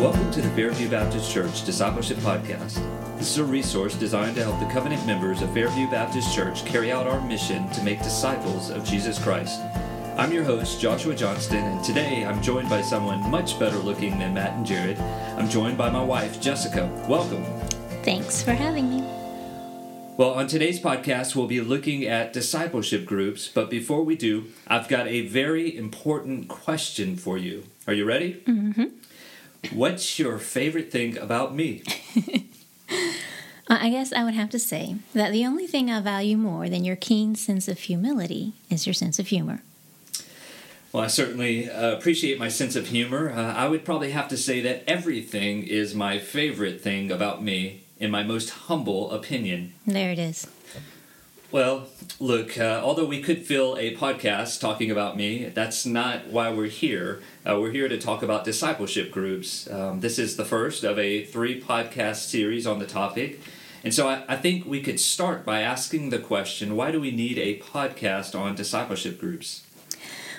Welcome to the Fairview Baptist Church Discipleship Podcast. This is a resource designed to help the covenant members of Fairview Baptist Church carry out our mission to make disciples of Jesus Christ. I'm your host, Joshua Johnston, and today I'm joined by someone much better looking than Matt and Jared. I'm joined by my wife, Jessica. Welcome. Thanks for having me. Well, on today's podcast, we'll be looking at discipleship groups, but before we do, I've got a very important question for you. Are you ready? Mm-hmm. What's your favorite thing about me? I guess I would have to say that the only thing I value more than your keen sense of humility is your sense of humor. Well, I certainly uh, appreciate my sense of humor. Uh, I would probably have to say that everything is my favorite thing about me, in my most humble opinion. There it is. Well, look, uh, although we could fill a podcast talking about me, that's not why we're here. Uh, we're here to talk about discipleship groups. Um, this is the first of a three podcast series on the topic. And so I, I think we could start by asking the question why do we need a podcast on discipleship groups?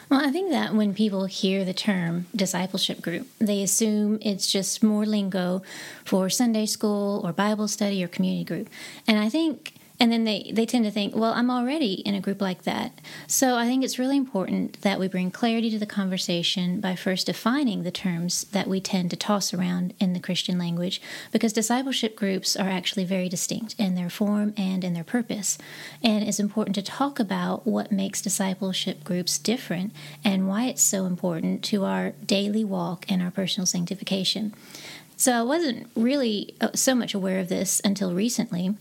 Well, I think that when people hear the term discipleship group, they assume it's just more lingo for Sunday school or Bible study or community group. And I think and then they, they tend to think, well, I'm already in a group like that. So I think it's really important that we bring clarity to the conversation by first defining the terms that we tend to toss around in the Christian language, because discipleship groups are actually very distinct in their form and in their purpose. And it's important to talk about what makes discipleship groups different and why it's so important to our daily walk and our personal sanctification. So I wasn't really uh, so much aware of this until recently.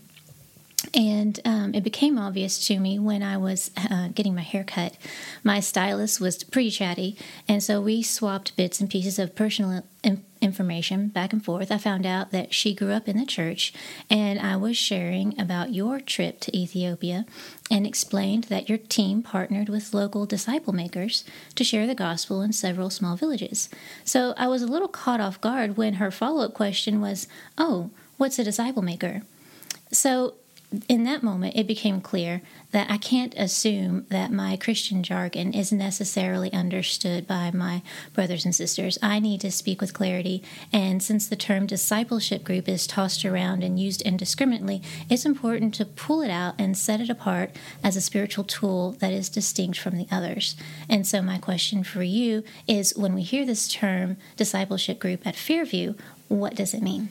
And um, it became obvious to me when I was uh, getting my hair cut. My stylist was pretty chatty, and so we swapped bits and pieces of personal information back and forth. I found out that she grew up in the church, and I was sharing about your trip to Ethiopia and explained that your team partnered with local disciple makers to share the gospel in several small villages. So I was a little caught off guard when her follow up question was, Oh, what's a disciple maker? So in that moment, it became clear that I can't assume that my Christian jargon is necessarily understood by my brothers and sisters. I need to speak with clarity, and since the term discipleship group is tossed around and used indiscriminately, it's important to pull it out and set it apart as a spiritual tool that is distinct from the others. And so, my question for you is when we hear this term discipleship group at Fairview, what does it mean?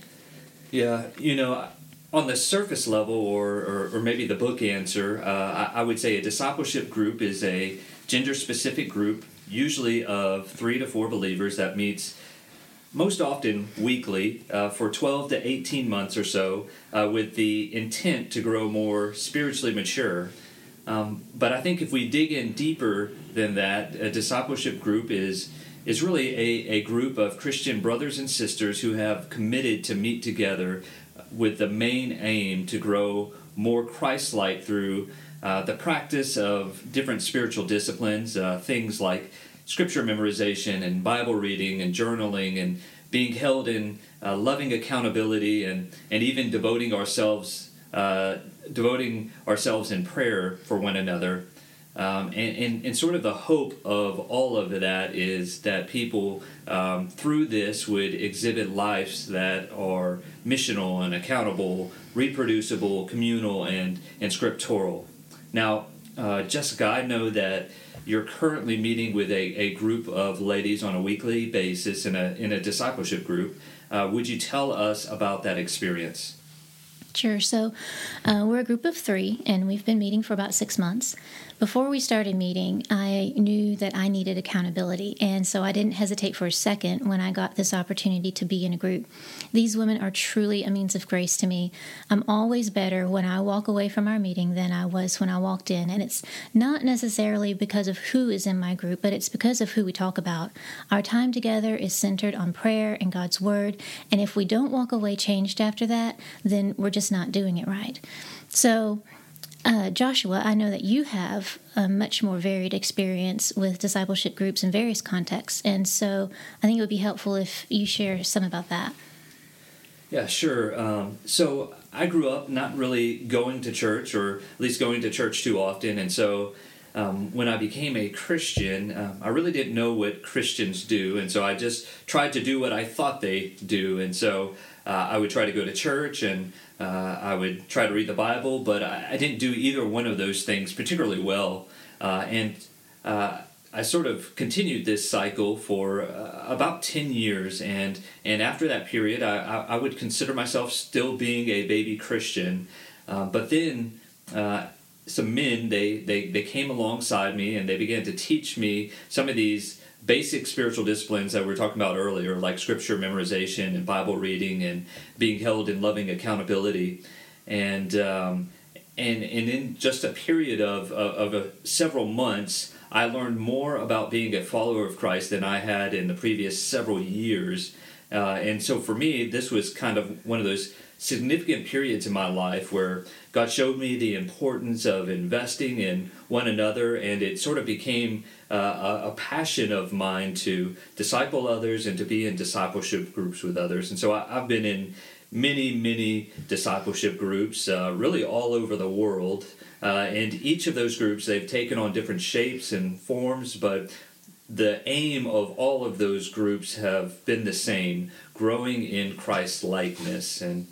Yeah, you know, on the surface level, or, or, or maybe the book answer, uh, I, I, would say a discipleship group is a gender specific group, usually of three to four believers, that meets most often weekly uh, for 12 to 18 months or so uh, with the intent to grow more spiritually mature. Um, but I think if we dig in deeper than that, a discipleship group is is really a, a group of Christian brothers and sisters who have committed to meet together with the main aim to grow more Christ like through uh, the practice of different spiritual disciplines, uh, things like scripture memorization and Bible reading and journaling and being held in uh, loving accountability and, and even devoting ourselves uh, devoting ourselves in prayer for one another um, and, and, and, sort of the hope of all of that is that people um, through this would exhibit lives that are missional and accountable, reproducible, communal, and, and scriptural. Now, uh, Jessica, I know that you're currently meeting with a, a group of ladies on a weekly basis in a, in a discipleship group. Uh, would you tell us about that experience? Sure. So, uh, we're a group of three, and we've been meeting for about six months. Before we started meeting, I knew that I needed accountability, and so I didn't hesitate for a second when I got this opportunity to be in a group. These women are truly a means of grace to me. I'm always better when I walk away from our meeting than I was when I walked in, and it's not necessarily because of who is in my group, but it's because of who we talk about. Our time together is centered on prayer and God's Word, and if we don't walk away changed after that, then we're just not doing it right. So, uh, Joshua, I know that you have a much more varied experience with discipleship groups in various contexts, and so I think it would be helpful if you share some about that. Yeah, sure. Um, so I grew up not really going to church, or at least going to church too often, and so um, when I became a Christian, um, I really didn't know what Christians do, and so I just tried to do what I thought they do. And so uh, I would try to go to church and uh, I would try to read the Bible, but I, I, didn't do either one of those things particularly well. Uh, and uh, I sort of continued this cycle for uh, about 10 years, and, and after that period, I, I, I would consider myself still being a baby Christian. But then some men they, they they came alongside me and they began to teach me some of these basic spiritual disciplines that we were talking about earlier like scripture memorization and bible reading and being held in loving accountability. And um, and and in just a period of of, of a, several months i learned more about being a follower of christ than i had in the previous several years. Uh, and so for me this was kind of one of those significant periods in my life where God showed me the importance of investing in one another, and it sort of became uh, a, passion of mine to disciple others and to be in discipleship groups with others. And so I, have been in many, many discipleship groups, uh, really all over the world. Uh, and each of those groups, they've taken on different shapes and forms, but the aim of all of those groups have been the same growing in Christ likeness. And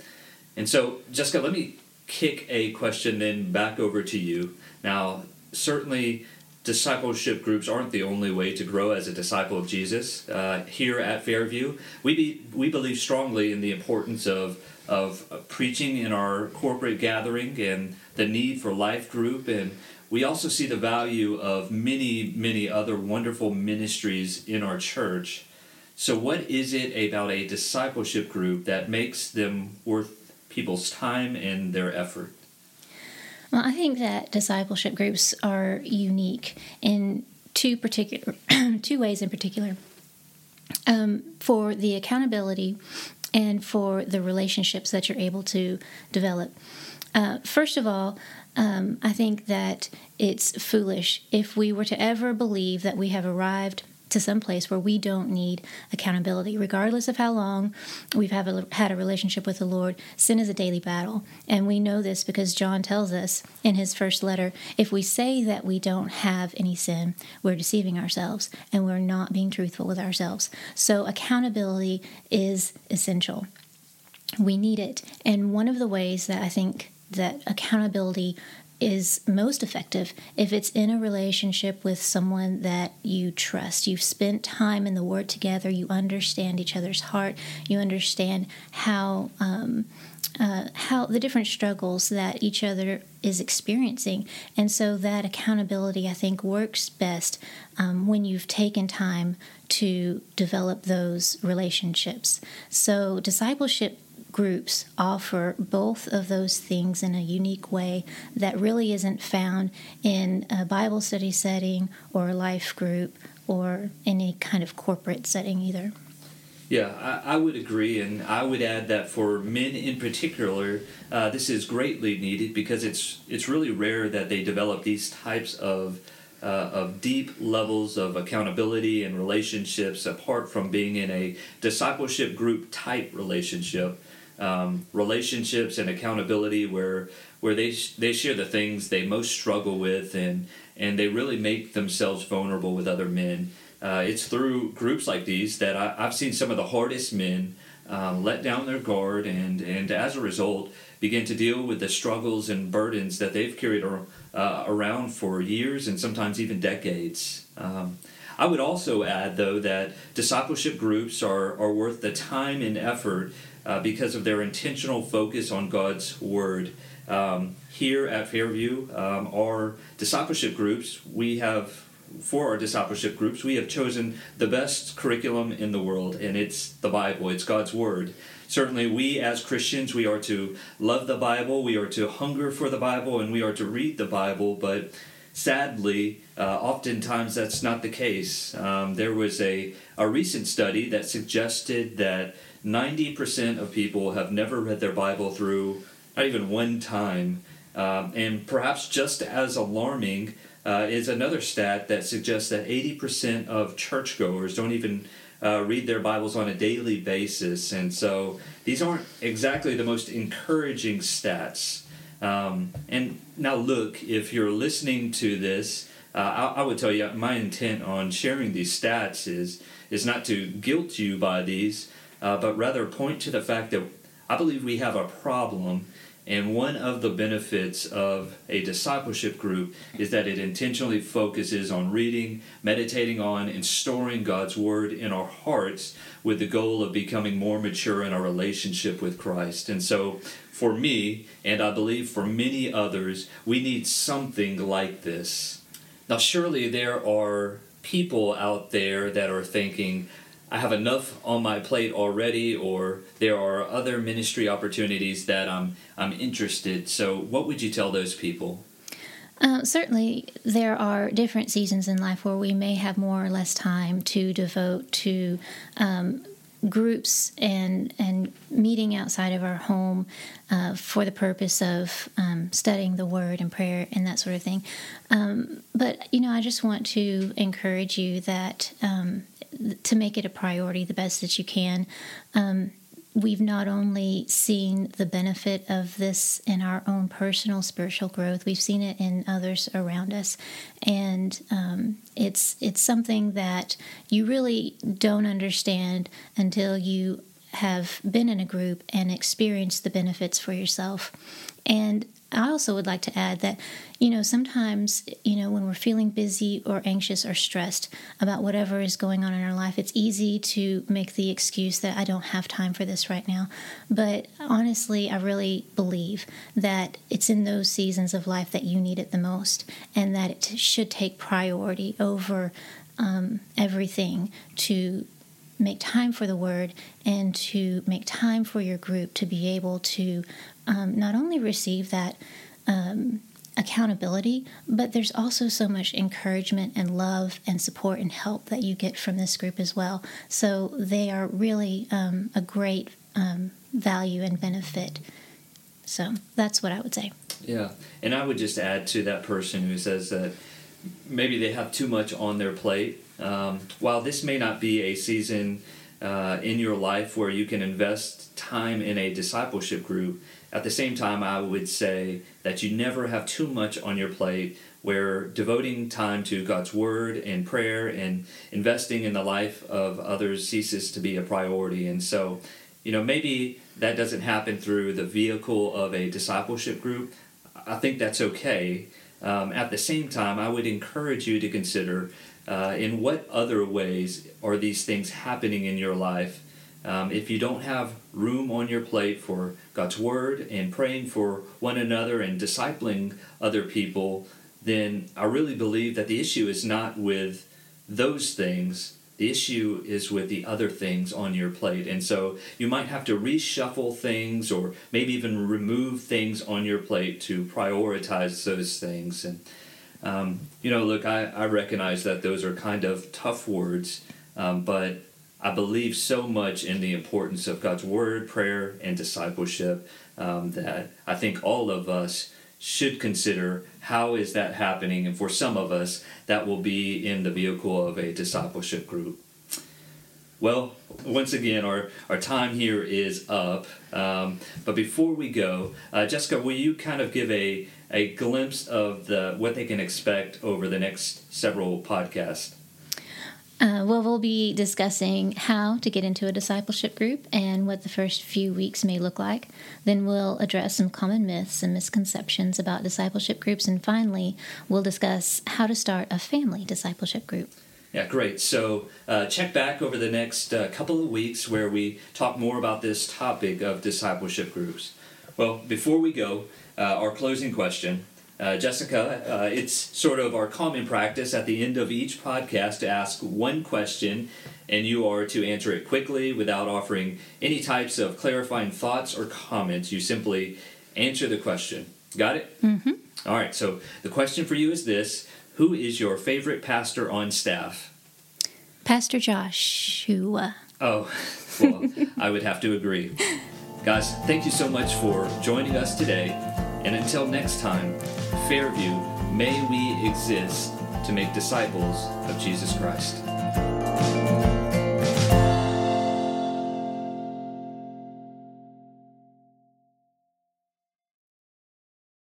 and so, Jessica, let me kick a question then back over to you. Now, certainly, discipleship groups aren't the only way to grow as a disciple of Jesus. Uh, here at Fairview, we be, we believe strongly in the importance of of preaching in our corporate gathering and the need for life group and we also see the value of many many other wonderful ministries in our church so what is it about a discipleship group that makes them worth people's time and their effort? Well, I think that discipleship groups are unique in two particular two ways in particular. Um, for the accountability and for the relationships that you're able to develop. Uh, first of all, um, I think that it's foolish if we were to ever believe that we have arrived to some place where we don't need accountability. Regardless of how long we've have a, had a relationship with the Lord, sin is a daily battle. And we know this because John tells us in his first letter if we say that we don't have any sin, we're deceiving ourselves and we're not being truthful with ourselves. So, accountability is essential. We need it. And one of the ways that I think that accountability is most effective if it's in a relationship with someone that you trust. You've spent time in the Word together, you understand each other's heart, you understand how. Um, uh, how the different struggles that each other is experiencing. And so that accountability, I think, works best um, when you've taken time to develop those relationships. So, discipleship groups offer both of those things in a unique way that really isn't found in a Bible study setting or a life group or any kind of corporate setting either. Yeah, I, I, would agree, and I would add that for men in particular, uh, this is greatly needed because it's it's really rare that they develop these types of uh, of deep levels of accountability and relationships apart from being in a discipleship group type relationship um, relationships and accountability where where they they share the things they most struggle with and and they really make themselves vulnerable with other men. Uh, it's through groups like these that I, have seen some of the hardest men um, let down their guard and and as a result begin to deal with the struggles and burdens that they've carried uh, around for years and sometimes even decades. Um, I would also add, though, that discipleship groups are, are worth the time and effort uh, because of their intentional focus on God's Word. Um, here at Fairview, um, our discipleship groups, we have for our discipleship groups, we have chosen the best curriculum in the world, and it's the Bible, it's God's Word. Certainly, we as Christians, we are to love the Bible, we are to hunger for the Bible, and we are to read the Bible, but sadly, uh, oftentimes that's not the case. Um, there was a, a recent study that suggested that 90% of people have never read their Bible through, not even one time. Um, and perhaps just as alarming uh, is another stat that suggests that 80% of churchgoers don't even uh, read their Bibles on a daily basis. And so these aren't exactly the most encouraging stats. Um, and now, look, if you're listening to this, uh, I, I, would tell you my intent on sharing these stats is is not to guilt you by these, uh, but rather point to the fact that I believe we have a problem and one of the benefits of a discipleship group is that it intentionally focuses on reading, meditating on, and storing God's Word in our hearts with the goal of becoming more mature in our relationship with Christ. And so, for me, and I believe for many others, we need something like this. Now, surely there are people out there that are thinking, I have enough on my plate already, or there are other ministry opportunities that I'm I'm interested. So, what would you tell those people? Uh, certainly, there are different seasons in life where we may have more or less time to devote to um, groups and and meeting outside of our home uh, for the purpose of um, studying the Word and prayer and that sort of thing. Um, but you know, I just want to encourage you that um, to make it a priority the best that you can. We've not only seen the benefit of this in our own personal spiritual growth, we've seen it in others around us, and um, it's it's something that you really don't understand until you have been in a group and experienced the benefits for yourself. And I also would like to add that, you know, sometimes, you know, when we're feeling busy or anxious or stressed about whatever is going on in our life, it's easy to make the excuse that I don't have time for this right now. But honestly, I really believe that it's in those seasons of life that you need it the most and that it should take priority over um, everything to make time for the word and to make time for your group to be able to um, not only receive that um, accountability, but there's also so much encouragement and love and support and help that you get from this group as well. So they are really um, a great um, value and benefit. So that's what I would say. Yeah, and I would just add to that person who says that maybe they have too much on their plate um, while this may not be a season uh, in your life where you can invest time in a discipleship group, at the same time, I would say that you never have too much on your plate where devoting time to God's Word and prayer and investing in the life of others ceases to be a priority. And so, you know, maybe that doesn't happen through the vehicle of a discipleship group. I think that's okay. Um, at the same time, I would encourage you to consider uh, in what other ways are these things happening in your life? Um, if you don't have room on your plate for God's Word and praying for one another and discipling other people, then I really believe that the issue is not with those things. The issue is with the other things on your plate. And so you might have to reshuffle things or maybe even remove things on your plate to prioritize those things. And um, you know, look, I, I recognize that those are kind of tough words, um, but I believe so much in the importance of God's word, prayer, and discipleship um, that I think all of us should consider how is that happening, and for some of us, that will be in the vehicle of a discipleship group. Well, once again, our, our time here is up. Um, but before we go, uh, Jessica, will you kind of give a, a glimpse of the what they can expect over the next several podcasts? Uh, well, we'll be discussing how to get into a discipleship group and what the first few weeks may look like. Then we'll address some common myths and misconceptions about discipleship groups. And finally, we'll discuss how to start a family discipleship group. Yeah, great. So uh, check back over the next uh, couple of weeks where we talk more about this topic of discipleship groups. Well, before we go, uh, our closing question. Uh, Jessica, uh, it's sort of our common practice at the end of each podcast to ask one question, and you are to answer it quickly without offering any types of clarifying thoughts or comments. You simply answer the question. Got it? Mm-hmm. All right, so the question for you is this Who is your favorite pastor on staff? Pastor Joshua. Oh, well, I would have to agree. Guys, thank you so much for joining us today. And until next time, Fairview, may we exist to make disciples of Jesus Christ.